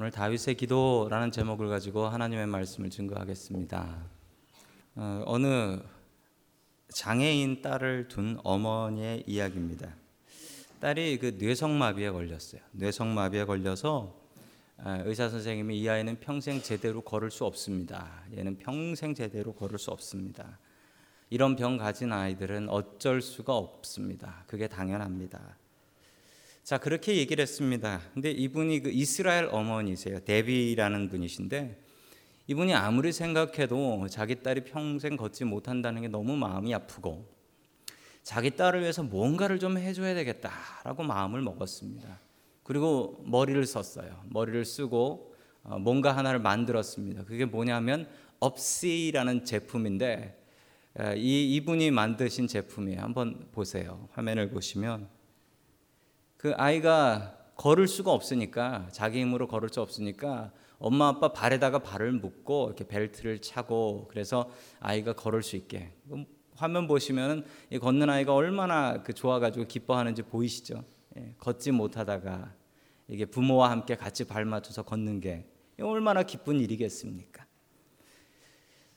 오늘 다윗의 기도라는 제목을 가지고 하나님의 말씀을 증거하겠습니다. 어, 느 장애인 딸을 둔 어머니의 이야기입니다. 딸이 그 뇌성마비에 걸렸어요. 뇌성마비에 걸려서 아, 의사 선생님이 이 아이는 평생 제대로 걸을 수 없습니다. 얘는 평생 제대로 걸을 수 없습니다. 이런 병 가진 아이들은 어쩔 수가 없습니다. 그게 당연합니다. 자, 그렇게 얘기를 했습니다. 근데 이분이 그 이스라엘 어머니세요. 데비라는 분이신데 이분이 아무리 생각해도 자기 딸이 평생 걷지 못한다는 게 너무 마음이 아프고 자기 딸을 위해서 뭔가를 좀 해줘야 되겠다라고 마음을 먹었습니다. 그리고 머리를 썼어요. 머리를 쓰고 어, 뭔가 하나를 만들었습니다. 그게 뭐냐면 업시라는 제품인데 이 이분이 만드신 제품이에요. 한번 보세요. 화면을 보시면 그 아이가 걸을 수가 없으니까 자기 힘으로 걸을 수 없으니까 엄마 아빠 발에다가 발을 묶고 이렇게 벨트를 차고 그래서 아이가 걸을 수 있게 화면 보시면 이 걷는 아이가 얼마나 그 좋아가지고 기뻐하는지 보이시죠? 예, 걷지 못하다가 이게 부모와 함께 같이 발 맞춰서 걷는 게 얼마나 기쁜 일이겠습니까?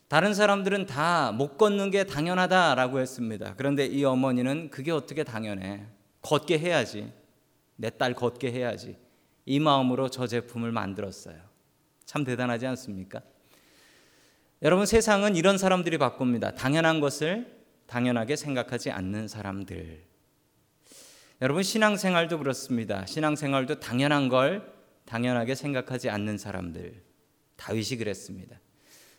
다른 사람들은 다 못 걷는 게 당연하다라고 했습니다. 그런데 이 어머니는 그게 어떻게 당연해? 걷게 해야지. 내 딸 걷게 해야지. 이 마음으로 저 제품을 만들었어요. 참 대단하지 않습니까? 여러분 세상은 이런 사람들이 바꿉니다. 당연한 것을 당연하게 생각하지 않는 사람들. 여러분 신앙생활도 그렇습니다. 신앙생활도 당연한 걸 당연하게 생각하지 않는 사람들. 다윗이 그랬습니다.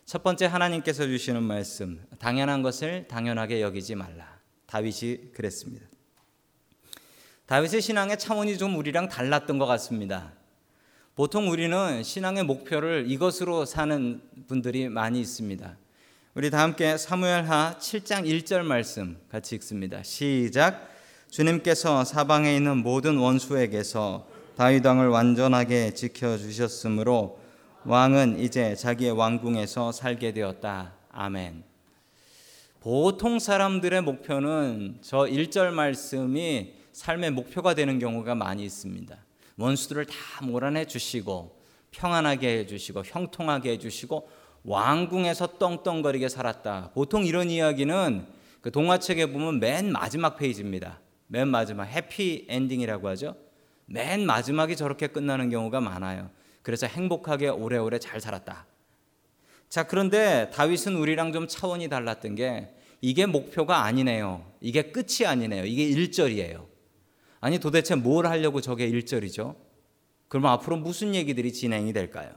첫 번째 하나님께서 주시는 말씀, 당연한 것을 당연하게 여기지 말라. 다윗이 그랬습니다. 다윗의 신앙의 차원이 좀 우리랑 달랐던 것 같습니다. 보통 우리는 신앙의 목표를 이것으로 사는 분들이 많이 있습니다. 우리 다 함께 사무엘하 7장 1절 말씀 같이 읽습니다. 시작. 주님께서 사방에 있는 모든 원수에게서 다윗 왕을 완전하게 지켜 주셨으므로 왕은 이제 자기의 왕궁에서 살게 되었다. 아멘. 보통 사람들의 목표는 저 1절 말씀이 삶의 목표가 되는 경우가 많이 있습니다. 원수들을 다 몰아내 주시고 평안하게 해 주시고 형통하게 해 주시고 왕궁에서 떵떵거리게 살았다. 보통 이런 이야기는 그 동화책에 보면 맨 마지막 페이지입니다. 맨 마지막 해피 엔딩이라고 하죠. 맨 마지막이 저렇게 끝나는 경우가 많아요. 그래서 행복하게 오래오래 잘 살았다. 자, 그런데 다윗은 우리랑 좀 차원이 달랐던 게 이게 목표가 아니네요. 이게 끝이 아니네요. 이게 1절이에요. 아니 도대체 뭘 하려고 저게 1절이죠? 그러면 앞으로 무슨 얘기들이 진행이 될까요?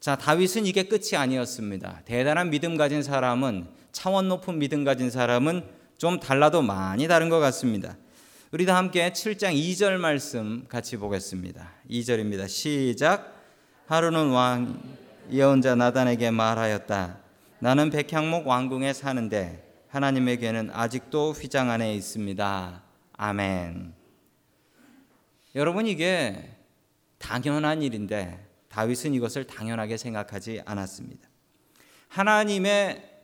자, 다윗은 이게 끝이 아니었습니다. 대단한 믿음 가진 사람은 차원 높은 믿음 가진 사람은 좀 달라도 많이 다른 것 같습니다. 우리 다 함께 7장 2절 말씀 같이 보겠습니다. 2절입니다. 시작. 하루는 왕 예언자 나단에게 말하였다. 나는 백향목 왕궁에 사는데 하나님에게는 아직도 휘장 안에 있습니다. 아멘. 여러분 이게 당연한 일인데 다윗은 이것을 당연하게 생각하지 않았습니다. 하나님의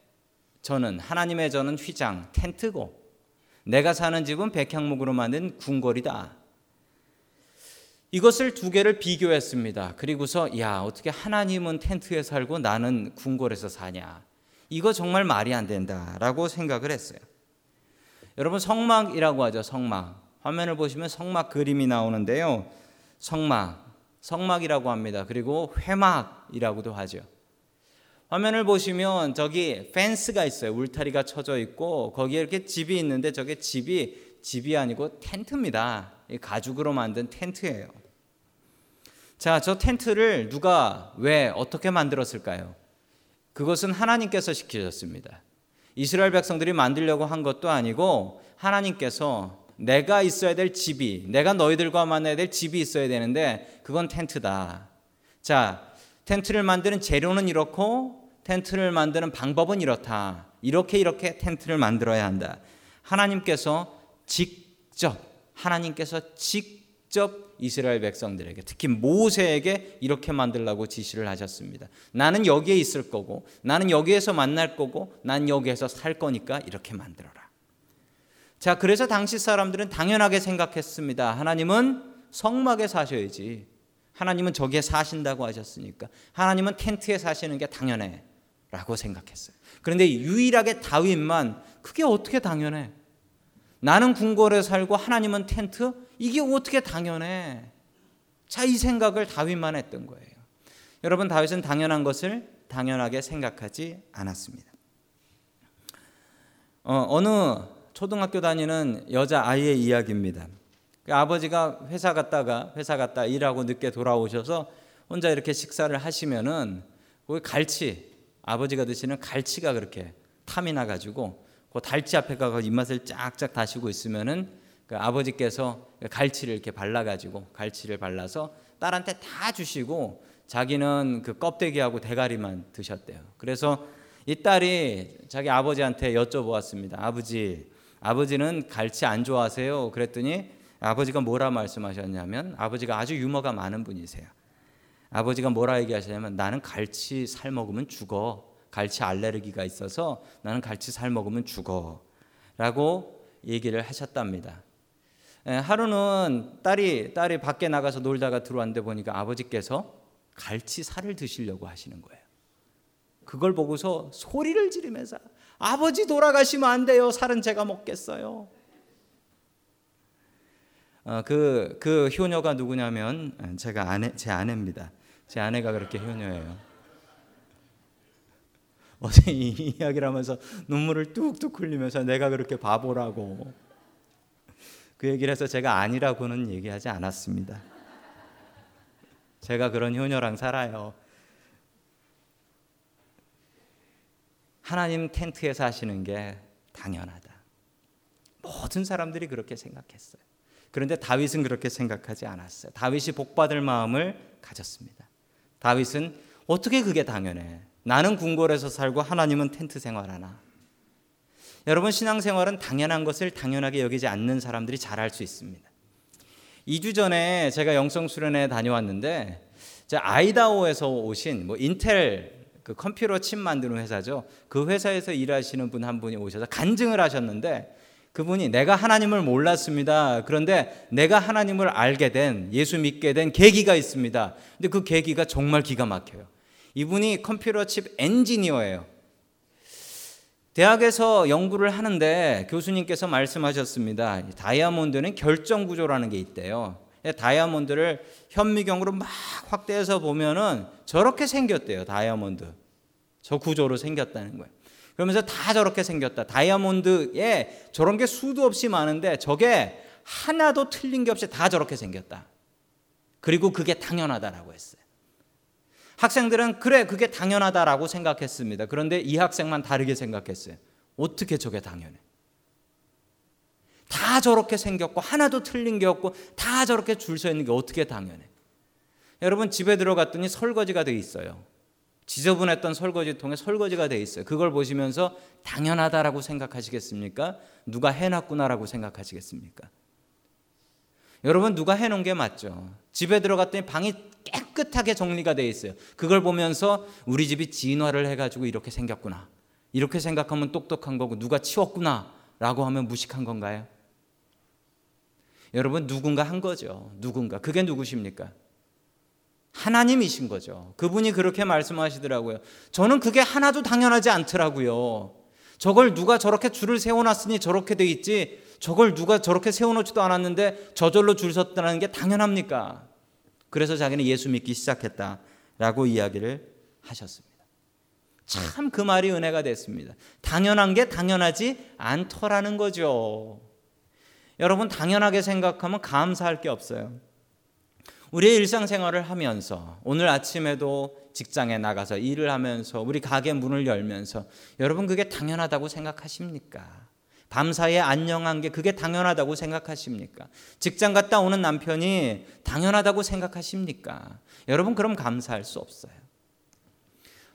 저는 하나님의 저는 휘장 텐트고 내가 사는 집은 백향목으로 만든 궁궐이다. 이것을 두 개를 비교했습니다. 그리고서 야 어떻게 하나님은 텐트에 살고 나는 궁궐에서 사냐? 이거 정말 말이 안 된다라고 생각을 했어요. 여러분 성막이라고 하죠. 성막. 화면을 보시면 성막 그림이 나오는데요. 성막, 성막이라고 합니다. 그리고 회막이라고도 하죠. 화면을 보시면 저기 펜스가 있어요. 울타리가 쳐져 있고 거기에 이렇게 집이 있는데 저게 집이 집이 아니고 텐트입니다. 가죽으로 만든 텐트예요. 자, 저 텐트를 누가 왜 어떻게 만들었을까요? 그것은 하나님께서 시키셨습니다. 이스라엘 백성들이 만들려고 한 것도 아니고 하나님께서 내가 있어야 될 집이 내가 너희들과 만나야 될 집이 있어야 되는데 그건 텐트다. 자, 텐트를 만드는 재료는 이렇고 텐트를 만드는 방법은 이렇다. 이렇게 이렇게 텐트를 만들어야 한다. 하나님께서 직접 하나님께서 직 접 이스라엘 백성들에게 특히 모세에게 이렇게 만들라고 지시를 하셨습니다. 나는 여기에 있을 거고 나는 여기에서 만날 거고 난 여기에서 살 거니까 이렇게 만들어라. 자, 그래서 당시 사람들은 당연하게 생각했습니다. 하나님은 성막에 사셔야지. 하나님은 저기에 사신다고 하셨으니까 하나님은 텐트에 사시는 게 당연해 라고 생각했어요. 그런데 유일하게 다윗만 그게 어떻게 당연해? 나는 궁궐에 살고 하나님은 텐트? 이게 어떻게 당연해? 자, 이 생각을 다윗만 했던 거예요. 여러분, 다윗은 당연한 것을 당연하게 생각하지 않았습니다. 어, 어느 초등학교 다니는 여자 아이의 이야기입니다. 그 아버지가 회사 갔다가 회사 갔다 일하고 늦게 돌아오셔서 혼자 이렇게 식사를 하시면은 거기 갈치 아버지가 드시는 갈치가 그렇게 탐이 나가지고 그 달치 앞에 가서 입맛을 쫙쫙 다시고 있으면은 그 아버지께서 갈치를 이렇게 발라가지고 갈치를 발라서 딸한테 다 주시고 자기는 그 껍데기하고 대가리만 드셨대요. 그래서 이 딸이 자기 아버지한테 여쭤보았습니다. 아버지, 아버지는 갈치 안 좋아하세요? 그랬더니 아버지가 뭐라 말씀하셨냐면 아버지가 아주 유머가 많은 분이세요. 아버지가 뭐라 얘기하시냐면 나는 갈치 살 먹으면 죽어. 갈치 알레르기가 있어서 나는 갈치 살 먹으면 죽어. 라고 얘기를 하셨답니다. 예, 하루는 딸이 딸이 밖에 나가서 놀다가 들어왔는데 보니까 아버지께서 갈치 살을 드시려고 하시는 거예요. 그걸 보고서 소리를 지르면서 아버지 돌아가시면 안 돼요. 살은 제가 먹겠어요. 어, 그, 그 효녀가 누구냐면 제가 아내, 제 아내입니다. 제 아내가 그렇게 효녀예요. 어제 이 이야기를 하면서 눈물을 뚝뚝 흘리면서 내가 그렇게 바보라고 그 얘기를 해서 제가 아니라고는 얘기하지 않았습니다. 제가 그런 효녀랑 살아요. 하나님 텐트에 사시는 게 당연하다. 모든 사람들이 그렇게 생각했어요. 그런데 다윗은 그렇게 생각하지 않았어요. 다윗이 복받을 마음을 가졌습니다. 다윗은 어떻게 그게 당연해? 나는 궁궐에서 살고 하나님은 텐트 생활하나? 여러분 신앙생활은 당연한 것을 당연하게 여기지 않는 사람들이 잘할 수 있습니다. 2주 전에 제가 영성 수련회 다녀왔는데 아이다호에서 오신 뭐 인텔 그 컴퓨터 칩 만드는 회사죠. 그 회사에서 일하시는 분 한 분이 오셔서 간증을 하셨는데 그분이 내가 하나님을 몰랐습니다. 그런데 내가 하나님을 알게 된 예수 믿게 된 계기가 있습니다. 근데 그 계기가 정말 기가 막혀요. 이분이 컴퓨터 칩 엔지니어예요. 대학에서 연구를 하는데 교수님께서 말씀하셨습니다. 다이아몬드는 결정 구조라는 게 있대요. 다이아몬드를 현미경으로 막 확대해서 보면은 저렇게 생겼대요. 다이아몬드. 저 구조로 생겼다는 거예요. 그러면서 다 저렇게 생겼다. 다이아몬드에 저런 게 수도 없이 많은데 저게 하나도 틀린 게 없이 다 저렇게 생겼다. 그리고 그게 당연하다라고 했어요. 학생들은 그래 그게 당연하다라고 생각했습니다. 그런데 이 학생만 다르게 생각했어요. 어떻게 저게 당연해? 다 저렇게 생겼고 하나도 틀린 게 없고 다 저렇게 줄 서 있는 게 어떻게 당연해? 여러분 집에 들어갔더니 설거지가 돼 있어요. 지저분했던 설거지통에 설거지가 돼 있어요. 그걸 보시면서 당연하다라고 생각하시겠습니까? 누가 해놨구나라고 생각하시겠습니까? 여러분 누가 해놓은 게 맞죠? 집에 들어갔더니 방이 깨끗하게 정리가 돼 있어요. 그걸 보면서 우리 집이 진화를 해가지고 이렇게 생겼구나. 이렇게 생각하면 똑똑한 거고 누가 치웠구나 라고 하면 무식한 건가요? 여러분 누군가 한 거죠. 누군가 그게 누구십니까? 하나님이신 거죠. 그분이 그렇게 말씀하시더라고요. 저는 그게 하나도 당연하지 않더라고요. 저걸 누가 저렇게 줄을 세워놨으니 저렇게 돼 있지, 저걸 누가 저렇게 세워놓지도 않았는데 저절로 줄 섰다는 게 당연합니까? 그래서 자기는 예수 믿기 시작했다라고 이야기를 하셨습니다. 참 그 말이 은혜가 됐습니다. 당연한 게 당연하지 않더라는 거죠. 여러분, 당연하게 생각하면 감사할 게 없어요. 우리의 일상생활을 하면서 오늘 아침에도 직장에 나가서 일을 하면서 우리 가게 문을 열면서 여러분 그게 당연하다고 생각하십니까? 밤사이에 안녕한 게 그게 당연하다고 생각하십니까? 직장 갔다 오는 남편이 당연하다고 생각하십니까? 여러분 그럼 감사할 수 없어요.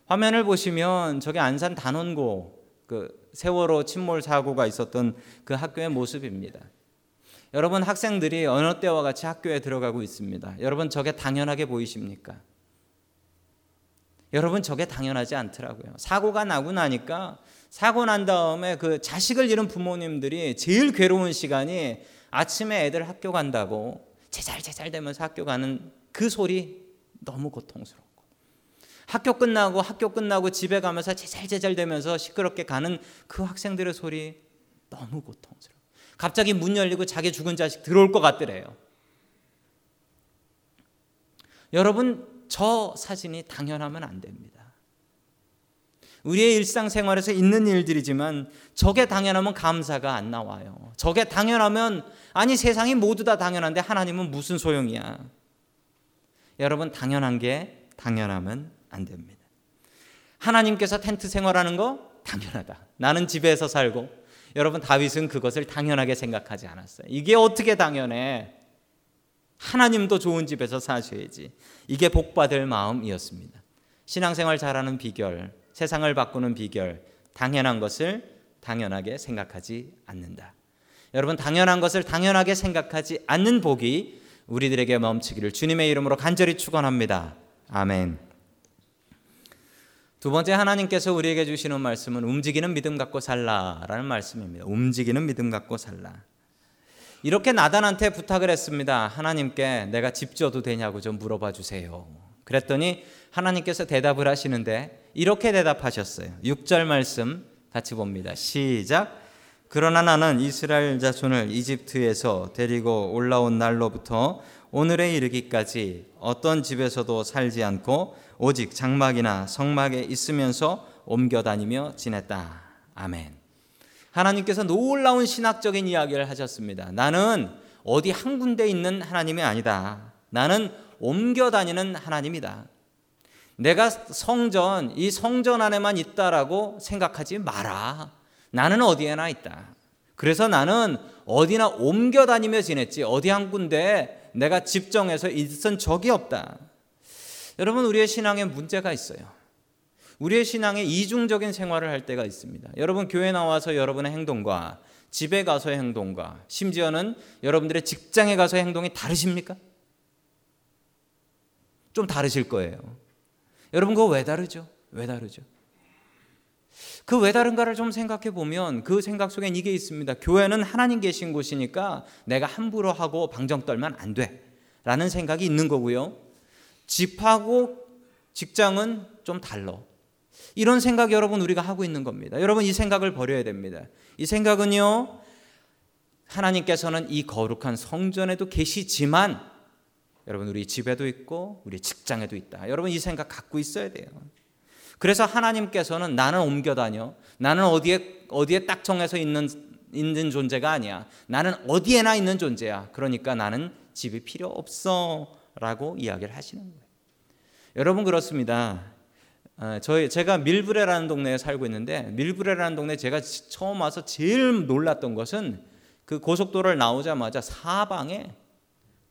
화면을 보시면 저게 안산 단원고 그 세월호 침몰 사고가 있었던 그 학교의 모습입니다. 여러분 학생들이 어느 때와 같이 학교에 들어가고 있습니다. 여러분 저게 당연하게 보이십니까? 여러분 저게 당연하지 않더라고요. 사고가 나고 나니까 사고 난 다음에 그 자식을 잃은 부모님들이 제일 괴로운 시간이 아침에 애들 학교 간다고 제잘제잘 되면서 학교 가는 그 소리 너무 고통스럽고 학교 끝나고 학교 끝나고 집에 가면서 제잘제잘 되면서 시끄럽게 가는 그 학생들의 소리 너무 고통스러워. 갑자기 문 열리고 자기 죽은 자식 들어올 것 같더래요. 여러분 저 사진이 당연하면 안 됩니다. 우리의 일상생활에서 있는 일들이지만 저게 당연하면 감사가 안 나와요. 저게 당연하면 아니 세상이 모두 다 당연한데 하나님은 무슨 소용이야. 여러분 당연한 게 당연하면 안 됩니다. 하나님께서 텐트 생활하는 거 당연하다. 나는 집에서 살고 여러분 다윗은 그것을 당연하게 생각하지 않았어요. 이게 어떻게 당연해? 하나님도 좋은 집에서 사셔야지. 이게 복받을 마음이었습니다. 신앙생활 잘하는 비결, 세상을 바꾸는 비결, 당연한 것을 당연하게 생각하지 않는다. 여러분 당연한 것을 당연하게 생각하지 않는 복이 우리들에게 멈추기를 주님의 이름으로 간절히 축원합니다. 아멘. 두 번째 하나님께서 우리에게 주시는 말씀은 움직이는 믿음 갖고 살라라는 말씀입니다. 움직이는 믿음 갖고 살라. 이렇게 나단한테 부탁을 했습니다. 하나님께 내가 집 지어도 되냐고 좀 물어봐 주세요. 그랬더니 하나님께서 대답을 하시는데 이렇게 대답하셨어요. 6절 말씀 같이 봅니다. 시작. 그러나 나는 이스라엘 자손을 이집트에서 데리고 올라온 날로부터 오늘에 이르기까지 어떤 집에서도 살지 않고 오직 장막이나 성막에 있으면서 옮겨 다니며 지냈다. 아멘. 하나님께서 놀라운 신학적인 이야기를 하셨습니다. 나는 어디 한 군데 있는 하나님이 아니다. 나는 옮겨 다니는 하나님이다. 내가 성전, 이 성전 안에만 있다라고 생각하지 마라. 나는 어디에나 있다. 그래서 나는 어디나 옮겨 다니며 지냈지. 어디 한 군데 내가 집정해서 있은 적이 없다. 여러분, 우리의 신앙에 문제가 있어요. 우리의 신앙에 이중적인 생활을 할 때가 있습니다. 여러분, 교회 나와서 여러분의 행동과 집에 가서의 행동과 심지어는 여러분들의 직장에 가서의 행동이 다르십니까? 좀 다르실 거예요. 여러분, 그거 왜 다르죠? 왜 다르죠? 그 왜 다른가를 좀 생각해 보면 그 생각 속엔 이게 있습니다. 교회는 하나님 계신 곳이니까 내가 함부로 하고 방정 떨면 안 돼. 라는 생각이 있는 거고요. 집하고 직장은 좀 달러. 이런 생각 여러분 우리가 하고 있는 겁니다. 여러분 이 생각을 버려야 됩니다. 이 생각은요. 하나님께서는 이 거룩한 성전에도 계시지만 여러분 우리 집에도 있고 우리 직장에도 있다. 여러분 이 생각 갖고 있어야 돼요. 그래서 하나님께서는 나는 옮겨 다녀. 나는 어디에 어디에 딱 정해서 있는 있는 존재가 아니야. 나는 어디에나 있는 존재야. 그러니까 나는 집이 필요 없어라고 이야기를 하시는 거예요. 여러분 그렇습니다. 저희 제가 밀브레라는 동네에 살고 있는데 밀브레라는 동네 제가 처음 와서 제일 놀랐던 것은 그 고속도로를 나오자마자 사방에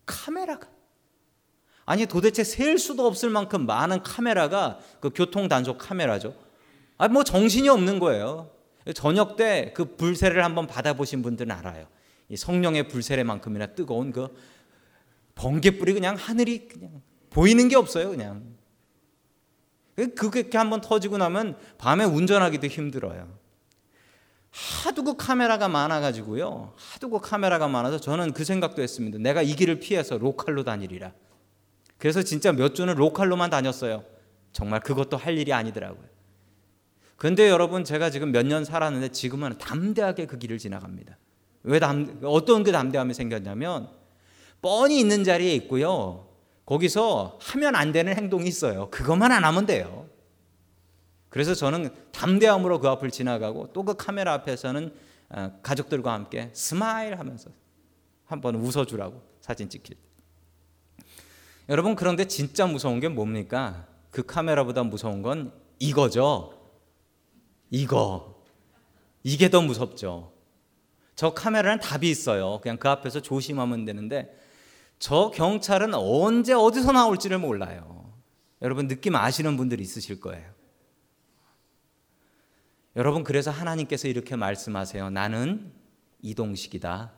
카메라가 아니 도대체 셀 수도 없을 만큼 많은 카메라가 그 교통 단속 카메라죠. 아 뭐 정신이 없는 거예요. 저녁 때 그 불세를 한번 받아보신 분들은 알아요. 이 성령의 불세례만큼이나 뜨거운 그 번개불이 그냥 하늘이 그냥 보이는 게 없어요, 그냥. 그렇게 한번 터지고 나면 밤에 운전하기도 힘들어요. 하도 그 카메라가 많아가지고요. 하도 그 카메라가 많아서 저는 그 생각도 했습니다. 내가 이 길을 피해서 로컬로 다니리라. 그래서 진짜 몇 주는 local로만 다녔어요. 정말 그것도 할 일이 아니더라고요. 근데 여러분 제가 지금 몇 년 살았는데 지금은 담대하게 그 길을 지나갑니다. 왜 담, 어떤 그 담대함이 생겼냐면 뻔히 있는 자리에 있고요. 거기서 하면 안 되는 행동이 있어요. 그것만 안 하면 돼요. 그래서 저는 담대함으로 그 앞을 지나가고 또 그 카메라 앞에서는 어, 가족들과 함께 smile 하면서 한번 웃어주라고 사진 찍힐 때. 여러분 그런데 진짜 무서운 게 뭡니까? 그 카메라보다 무서운 건 이거죠. 이거. 이게 더 무섭죠. 저 카메라는 답이 있어요. 그냥 그 앞에서 조심하면 되는데 저 경찰은 언제 어디서 나올지를 몰라요. 여러분 느낌 아시는 분들이 있으실 거예요. 여러분 그래서 하나님께서 이렇게 말씀하세요. 나는 이동식이다.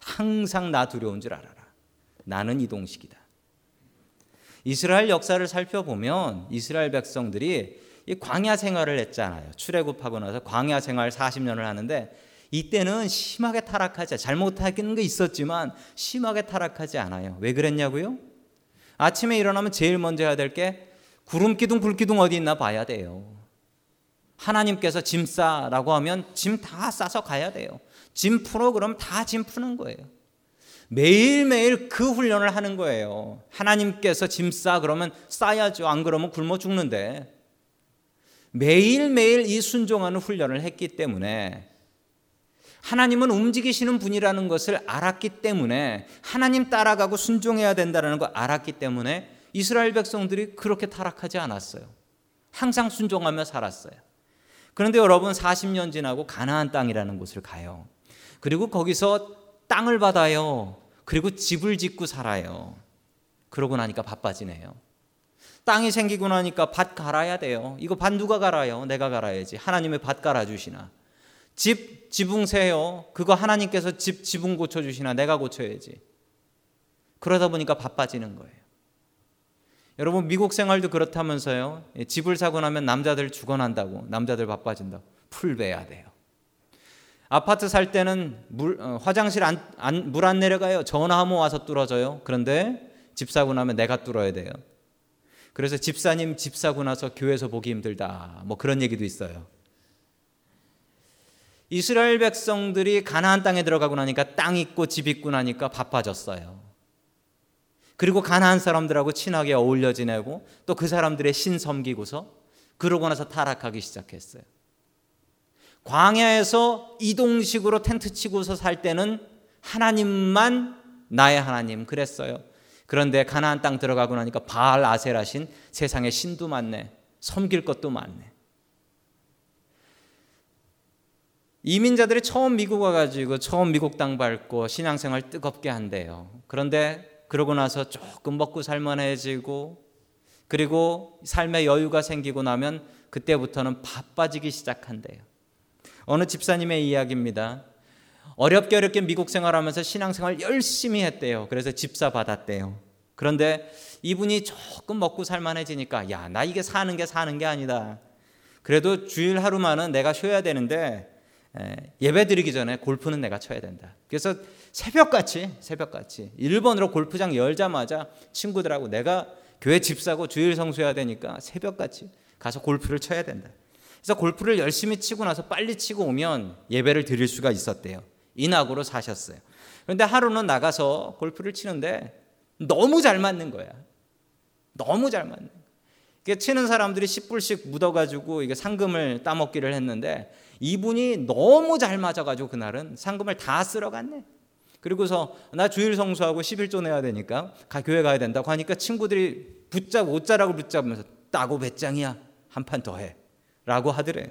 항상 나 두려운 줄 알아라. 나는 이동식이다. 이스라엘 역사를 살펴보면 이스라엘 백성들이 이 광야 생활을 했잖아요. 출애굽하고 나서 광야 생활 40년을 하는데 이때는 심하게 타락하지 잘못하는 게 있었지만 심하게 타락하지 않아요. 왜 그랬냐고요? 아침에 일어나면 제일 먼저 해야 될 게 구름 기둥, 불 기둥 어디 있나 봐야 돼요. 하나님께서 짐 싸라고 하면 짐 다 싸서 가야 돼요. 짐 풀어 그럼 다 짐 푸는 거예요. 매일매일 그 훈련을 하는 거예요. 하나님께서 짐 싸 그러면 싸야죠. 안 그러면 굶어 죽는데. 매일매일 이 순종하는 훈련을 했기 때문에 하나님은 움직이시는 분이라는 것을 알았기 때문에 하나님 따라가고 순종해야 된다는 걸 알았기 때문에 이스라엘 백성들이 그렇게 타락하지 않았어요. 항상 순종하며 살았어요. 그런데 여러분 40년 지나고 가나안 땅이라는 곳을 가요. 그리고 거기서 땅을 받아요. 그리고 집을 짓고 살아요. 그러고 나니까 바빠지네요. 땅이 생기고 나니까 밭 갈아야 돼요. 이거 밭 누가 갈아요? 내가 갈아야지. 하나님의 밭 갈아주시나. 집 지붕 세요. 그거 하나님께서 집 지붕 고쳐주시나. 내가 고쳐야지. 그러다 보니까 바빠지는 거예요. 여러분 미국 생활도 그렇다면서요. 집을 사고 나면 남자들 죽어난다고. 남자들 바빠진다. 풀 베야 돼요. 아파트 살 때는 물, 어, 화장실 안, 안, 물 안 내려가요. 전화하면 와서 뚫어줘요. 그런데 집 사고 나면 내가 뚫어야 돼요. 그래서 집사님 집 사고 나서 교회에서 보기 힘들다. 뭐 그런 얘기도 있어요. 이스라엘 백성들이 가나안 땅에 들어가고 나니까 땅 있고 집 있고 나니까 바빠졌어요. 그리고 가나안 사람들하고 친하게 어울려 지내고 또 그 사람들의 신 섬기고서 그러고 나서 타락하기 시작했어요. 광야에서 이동식으로 텐트 치고서 살 때는 하나님만 나의 하나님 그랬어요. 그런데 가나안 땅 들어가고 나니까 바알 아세라신 세상에 신도 많네. 섬길 것도 많네. 이민자들이 처음 미국 와가지고 처음 미국 땅 밟고 신앙생활 뜨겁게 한대요. 그런데 그러고 나서 조금 먹고 살만해지고 그리고 삶의 여유가 생기고 나면 그때부터는 바빠지기 시작한대요. 어느 집사님의 이야기입니다. 어렵게 어렵게 미국 생활하면서 신앙생활 열심히 했대요. 그래서 집사 받았대요. 그런데 이분이 조금 먹고 살만해지니까 야, 나 이게 사는 게 사는 게 아니다. 그래도 주일 하루만은 내가 쉬어야 되는데 예배 드리기 전에 골프는 내가 쳐야 된다. 그래서 새벽같이 새벽같이 일본으로 골프장 열자마자 친구들하고 내가 교회 집사고 주일 성수해야 되니까 새벽같이 가서 골프를 쳐야 된다. 그래서 골프를 열심히 치고 나서 빨리 치고 오면 예배를 드릴 수가 있었대요. 인학으로 사셨어요. 그런데 하루는 나가서 골프를 치는데 너무 잘 맞는 거야. 너무 잘 맞는. 그 치는 사람들이 10불씩 묻어가지고 이게 상금을 따먹기를 했는데 이분이 너무 잘 맞아가지고 그날은 상금을 다 쓸어갔네. 그리고서 나 주일 성수하고 11조 내야 되니까 가 교회 가야 된다고 하니까 친구들이 붙잡 옷자락을 붙잡으면서 따고 배짱이야 한 판 더 해. 라고 하더래.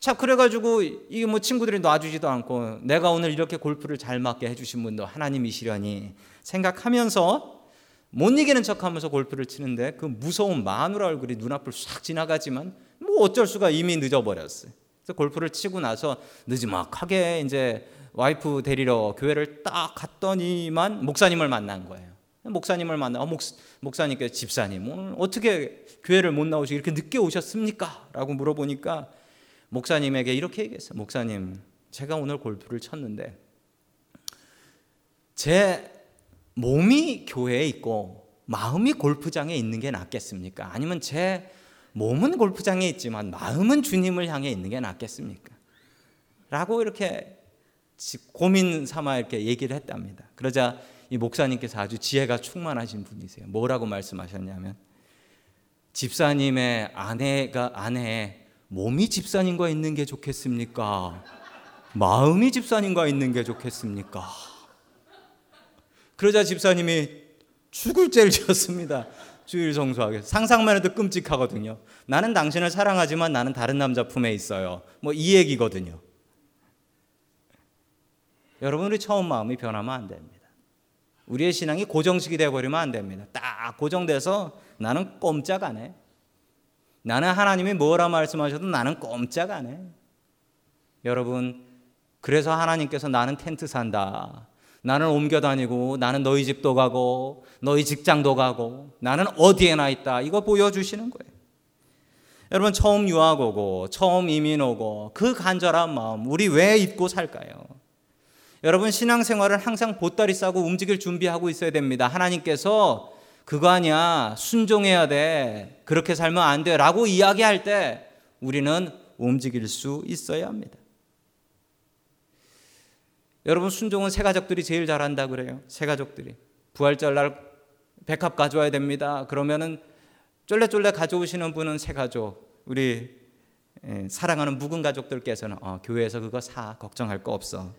자, 그래가지고 이게 뭐 친구들이 놔주지도 않고 내가 오늘 이렇게 골프를 잘 맞게 해주신 분도 하나님이시려니 생각하면서 못 이기는 척 하면서 골프를 치는데 그 무서운 마누라 얼굴이 눈앞을 싹 지나가지만 뭐 어쩔 수가 이미 늦어버렸어요. 그래서 골프를 치고 나서 늦지막하게 이제 와이프 데리러 교회를 딱 갔더니만 목사님을 만난 거예요. 목사님을 만나 어, 목, 목사님께 집사님 오늘 어떻게 교회를 못 나오시고 이렇게 늦게 오셨습니까? 라고 물어보니까 목사님에게 이렇게 얘기했어요. 목사님, 제가 오늘 골프를 쳤는데 제 몸이 교회에 있고 마음이 골프장에 있는 게 낫겠습니까? 아니면 제 몸은 골프장에 있지만 마음은 주님을 향해 있는 게 낫겠습니까? 라고 이렇게 고민 삼아 이렇게 얘기를 했답니다. 그러자 이 목사님께서 아주 지혜가 충만하신 분이세요. 뭐라고 말씀하셨냐면 집사님의 아내가 아내 몸이 집사님과 있는 게 좋겠습니까? 마음이 집사님과 있는 게 좋겠습니까? 그러자 집사님이 죽을 죄를 지었습니다. 주일 성수하게 상상만 해도 끔찍하거든요. 나는 당신을 사랑하지만 나는 다른 남자 품에 있어요. 뭐 이 얘기거든요. 여러분들이 처음 마음이 변하면 안 됩니다. 우리의 신앙이 고정식이 되어버리면 안 됩니다. 딱 고정돼서 나는 꼼짝 안 해. 나는 하나님이 뭐라 말씀하셔도 나는 꼼짝 안 해. 여러분, 그래서 하나님께서 나는 텐트 산다. 나는 옮겨 다니고, 나는 너희 집도 가고, 너희 직장도 가고, 나는 어디에나 있다. 이거 보여주시는 거예요. 여러분, 처음 유학 오고, 처음 이민 오고, 그 간절한 마음, 우리 왜 잊고 살까요? 여러분 신앙생활을 항상 보따리 싸고 움직일 준비하고 있어야 됩니다. 하나님께서 그거 아니야. 순종해야 돼. 그렇게 살면 안 돼. 라고 이야기할 때 우리는 움직일 수 있어야 합니다. 여러분, 순종은 새 가족들이 제일 잘한다 그래요. 새 가족들이. 부활절 날 백합 가져와야 됩니다. 그러면은 쫄래쫄래 가져오시는 분은 새 가족. 우리 예, 사랑하는 묵은 가족들께서는 어, 교회에서 그거 사. 걱정할 거 없어.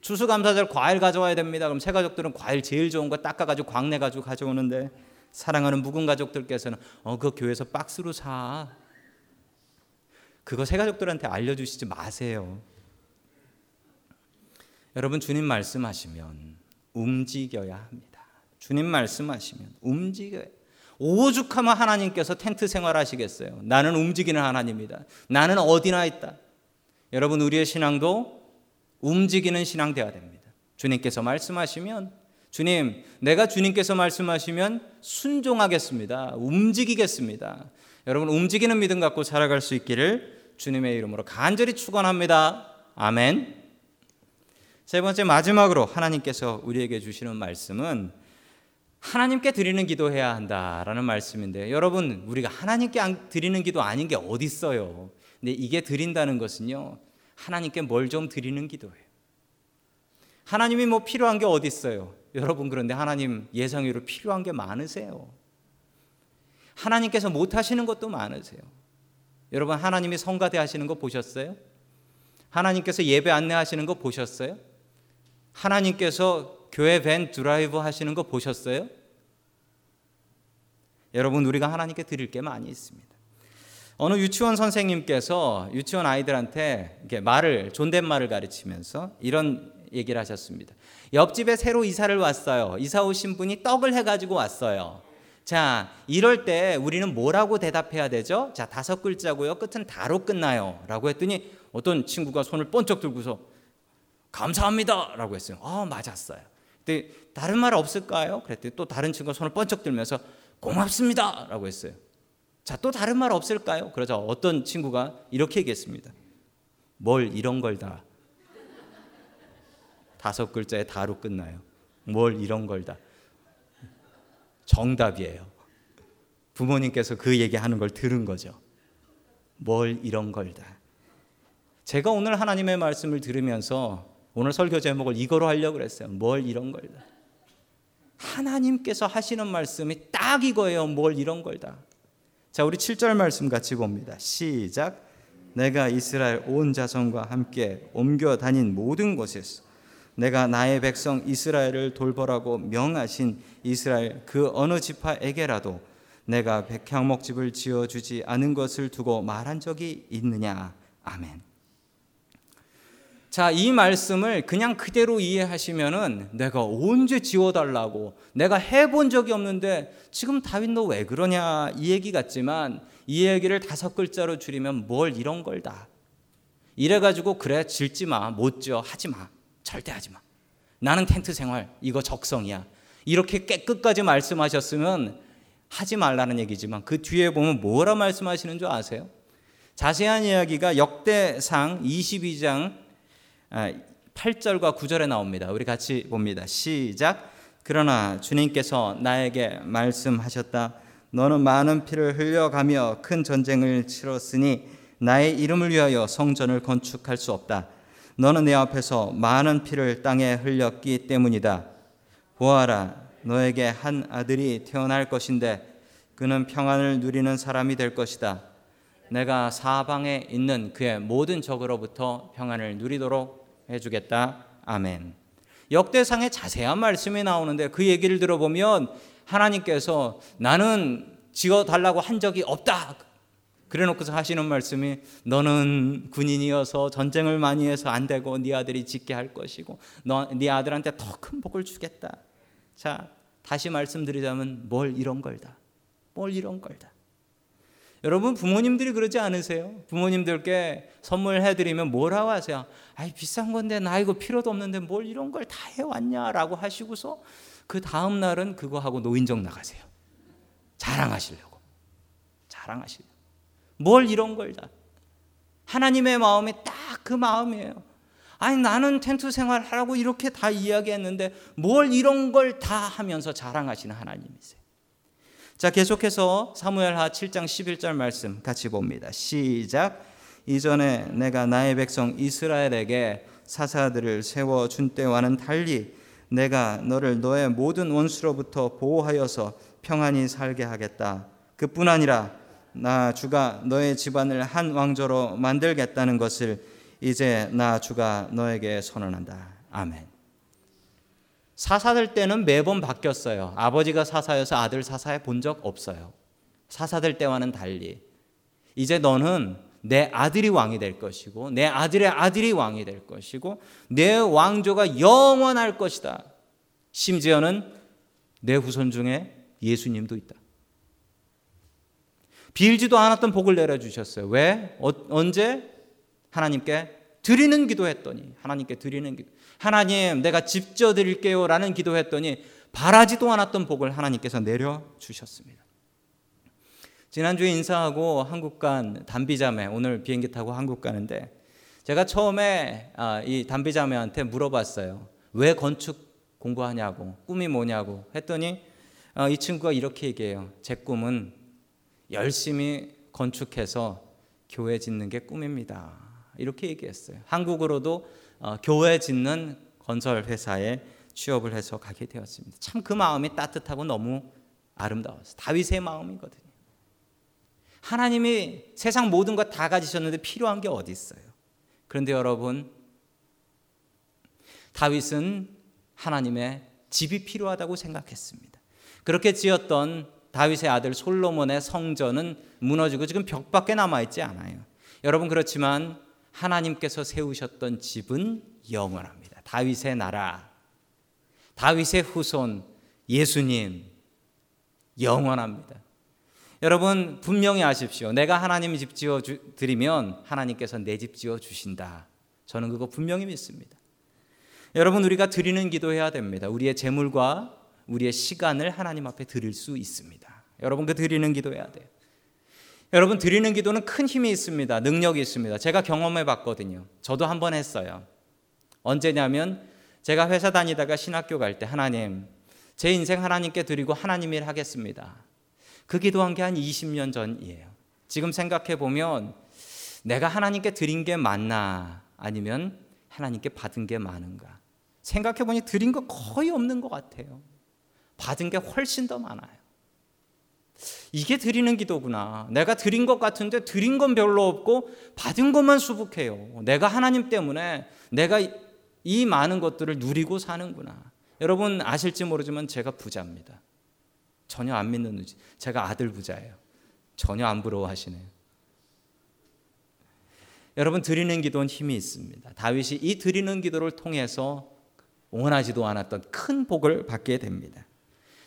추수감사절 과일 가져와야 됩니다. 그럼 새 가족들은 과일 제일 좋은 거 닦아가지고 광내 가지고 가져오는데 사랑하는 묵은 가족들께서는 어 그 교회에서 박스로 사. 그거 새 가족들한테 알려주시지 마세요. 여러분 주님 말씀하시면 움직여야 합니다. 주님 말씀하시면 움직여야. 오죽하면 하나님께서 텐트 생활하시겠어요. 나는 움직이는 하나님이다. 나는 어디나 있다. 여러분 우리의 신앙도 움직이는 신앙 되어야 됩니다. 주님께서 말씀하시면 주님, 내가 주님께서 말씀하시면 순종하겠습니다. 움직이겠습니다. 여러분 움직이는 믿음 갖고 살아갈 수 있기를 주님의 이름으로 간절히 축원합니다. 아멘. 세 번째 마지막으로 하나님께서 우리에게 주시는 말씀은 하나님께 드리는 기도해야 한다라는 말씀인데 여러분 우리가 하나님께 드리는 기도 아닌 게 어디 있어요? 근데 이게 드린다는 것은요 하나님께 뭘 좀 드리는 기도예요. 하나님이 뭐 필요한 게 어디 있어요? 여러분 그런데 하나님 예상외로 필요한 게 많으세요. 하나님께서 못 하시는 것도 많으세요. 여러분 하나님이 성가대 하시는 거 보셨어요? 하나님께서 예배 안내하시는 거 보셨어요? 하나님께서 교회 밴 드라이브 하시는 거 보셨어요? 여러분 우리가 하나님께 드릴 게 많이 있습니다. 어느 유치원 선생님께서 유치원 아이들한테 이렇게 말을 존댓말을 가르치면서 이런 얘기를 하셨습니다. 옆집에 새로 이사를 왔어요. 이사 오신 분이 떡을 해 가지고 왔어요. 자, 이럴 때 우리는 뭐라고 대답해야 되죠? 자, 다섯 글자고요. 끝은 다로 끝나요. 라고 했더니 어떤 친구가 손을 번쩍 들고서 감사합니다. 라고 했어요. 어, 맞았어요. 근데 다른 말 없을까요? 그랬더니 또 다른 친구가 손을 번쩍 들면서 고맙습니다. 라고 했어요. 자, 또 다른 말 없을까요? 그러자 어떤 친구가 이렇게 얘기했습니다. 뭘 이런 걸 다. 다섯 글자에 다로 끝나요. 뭘 이런 걸 다. 정답이에요. 부모님께서 그 얘기하는 걸 들은 거죠. 뭘 이런 걸 다. 제가 오늘 하나님의 말씀을 들으면서 오늘 설교 제목을 이거로 하려고 그랬어요. 뭘 이런 걸 다. 하나님께서 하시는 말씀이 딱 이거예요. 뭘 이런 걸 다. 자, 우리 7절 말씀 같이 봅니다. 시작. 내가 이스라엘 온 자손과 함께 옮겨 다닌 모든 곳에서 내가 나의 백성 이스라엘을 돌보라고 명하신 이스라엘 그 어느 지파에게라도 내가 백향목집을 지어 주지 않은 것을 두고 말한 적이 있느냐. 아멘. 자, 이 말씀을 그냥 그대로 이해하시면은 내가 언제 지워달라고 내가 해본 적이 없는데 지금 다윗 너 왜 그러냐 이 얘기 같지만 이 얘기를 다섯 글자로 줄이면 뭘 이런 걸 다. 이래가지고 그래 질지 마, 못 지어, 하지 마, 절대 하지 마. 나는 텐트 생활 이거 적성이야. 이렇게 깨끗까지 말씀하셨으면 하지 말라는 얘기지만 그 뒤에 보면 뭐라 말씀하시는 줄 아세요? 자세한 이야기가 역대상 22장 8절과 아, 9절에 나옵니다. 우리 같이 봅니다. 시작. 그러나 주님께서 나에게 말씀하셨다. 너는 많은 피를 흘려가며 큰 전쟁을 치렀으니 나의 이름을 위하여 성전을 건축할 수 없다. 너는 내 앞에서 많은 피를 땅에 흘렸기 때문이다. 보아라, 너에게 한 아들이 태어날 것인데 그는 평안을 누리는 사람이 될 것이다. 내가 사방에 있는 그의 모든 적으로부터 평안을 누리도록 해주겠다. 아멘. 역대상에 자세한 말씀이 나오는데 그 얘기를 들어보면 하나님께서 나는 지어 달라고 한 적이 없다. 그래 놓고서 하시는 말씀이 너는 군인이어서 전쟁을 많이 해서 안 되고 네 아들이 짓게 할 것이고 너 네 아들한테 더 큰 복을 주겠다. 자, 다시 말씀드리자면 뭘 이런 걸다. 뭘 이런 걸다. 여러분 부모님들이 그러지 않으세요? 부모님들께 선물해 드리면 뭐라고 하세요? 아이 비싼 건데 나 이거 필요도 없는데 뭘 이런 걸 다 해왔냐라고 하시고서 그 다음 날은 그거 하고 노인정 나가세요. 자랑하시려고. 자랑하시려고. 뭘 이런 걸 다. 하나님의 마음이 딱 그 마음이에요. 아니 나는 텐트 생활하라고 이렇게 다 이야기했는데 뭘 이런 걸 다 하면서 자랑하시는 하나님이세요. 자, 계속해서 사무엘하 7장 11절 말씀 같이 봅니다. 시작. 이전에 내가 나의 백성 이스라엘에게 사사들을 세워 준 때와는 달리 내가 너를 너의 모든 원수로부터 보호하여서 평안히 살게 하겠다. 그뿐 아니라 나 주가 너의 집안을 한 왕조로 만들겠다는 것을 이제 나 주가 너에게 선언한다. 아멘. 사사들 때는 매번 바뀌었어요. 아버지가 사사여서 아들 사사해 본 적 없어요. 사사들 때와는 달리 이제 너는 내 아들이 왕이 될 것이고 내 아들의 아들이 왕이 될 것이고 내 왕조가 영원할 것이다. 심지어는 내 후손 중에 예수님도 있다. 빌지도 않았던 복을 내려 주셨어요. 왜? 어, 언제? 하나님께 드리는 기도했더니 하나님께 드리는 기도. 하나님 내가 집 지어 드릴게요 라는 기도했더니 바라지도 않았던 복을 하나님께서 내려 주셨습니다. 지난주에 인사하고 한국 간 단비자매 오늘 비행기 타고 한국 가는데 제가 처음에 아, 이 단비자매한테 물어봤어요. 왜 건축 공부하냐고 꿈이 뭐냐고 했더니 어, 이 친구가 이렇게 얘기해요. 제 꿈은 열심히 건축해서 교회 짓는 게 꿈입니다. 이렇게 얘기했어요. 한국으로도 어, 교회 짓는 건설 회사에 취업을 해서 가게 되었습니다. 참 그 마음이 따뜻하고 너무 아름다웠어요. 다윗의 마음이거든요. 하나님이 세상 모든 것 다 가지셨는데 필요한 게 어디 있어요? 그런데 여러분 다윗은 하나님의 집이 필요하다고 생각했습니다. 그렇게 지었던 다윗의 아들 솔로몬의 성전은 무너지고 지금 벽밖에 남아 있지 않아요. 여러분 그렇지만 하나님께서 세우셨던 집은 영원합니다. 다윗의 나라, 다윗의 후손, 예수님 영원합니다. 여러분 분명히 아십시오. 내가 하나님 집 지어 드리면 하나님께서 내 집 지어 주신다. 저는 그거 분명히 믿습니다. 여러분 우리가 드리는 기도해야 됩니다. 우리의 재물과 우리의 시간을 하나님 앞에 드릴 수 있습니다. 여러분 그 드리는 기도해야 돼요. 여러분 드리는 기도는 큰 힘이 있습니다. 능력이 있습니다. 제가 경험해 봤거든요. 저도 한 번 했어요. 언제냐면 제가 회사 다니다가 신학교 갈 때 하나님 제 인생 하나님께 드리고 하나님 일 하겠습니다. 그 기도한 게 한 20년 전이에요. 지금 생각해 보면 내가 하나님께 드린 게 맞나 아니면 하나님께 받은 게 많은가? 생각해 보니 드린 거 거의 없는 것 같아요. 받은 게 훨씬 더 많아요. 이게 드리는 기도구나. 내가 드린 것 같은데 드린 건 별로 없고 받은 것만 수북해요. 내가 하나님 때문에 내가 이 많은 것들을 누리고 사는구나. 여러분 아실지 모르지만 제가 부자입니다. 전혀 안 믿는 제가 아들 부자예요. 전혀 안 부러워하시네요. 여러분 드리는 기도는 힘이 있습니다. 다윗이 이 드리는 기도를 통해서 원하지도 않았던 큰 복을 받게 됩니다.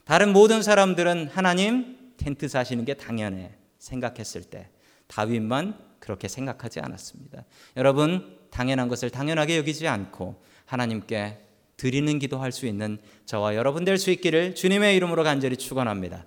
다른 모든 사람들은 하나님 텐트 사시는 게 당연해 생각했을 때 다윗만 그렇게 생각하지 않았습니다. 여러분 당연한 것을 당연하게 여기지 않고 하나님께 드리는 기도할 수 있는 저와 여러분 될 수 있기를 주님의 이름으로 간절히 축원합니다.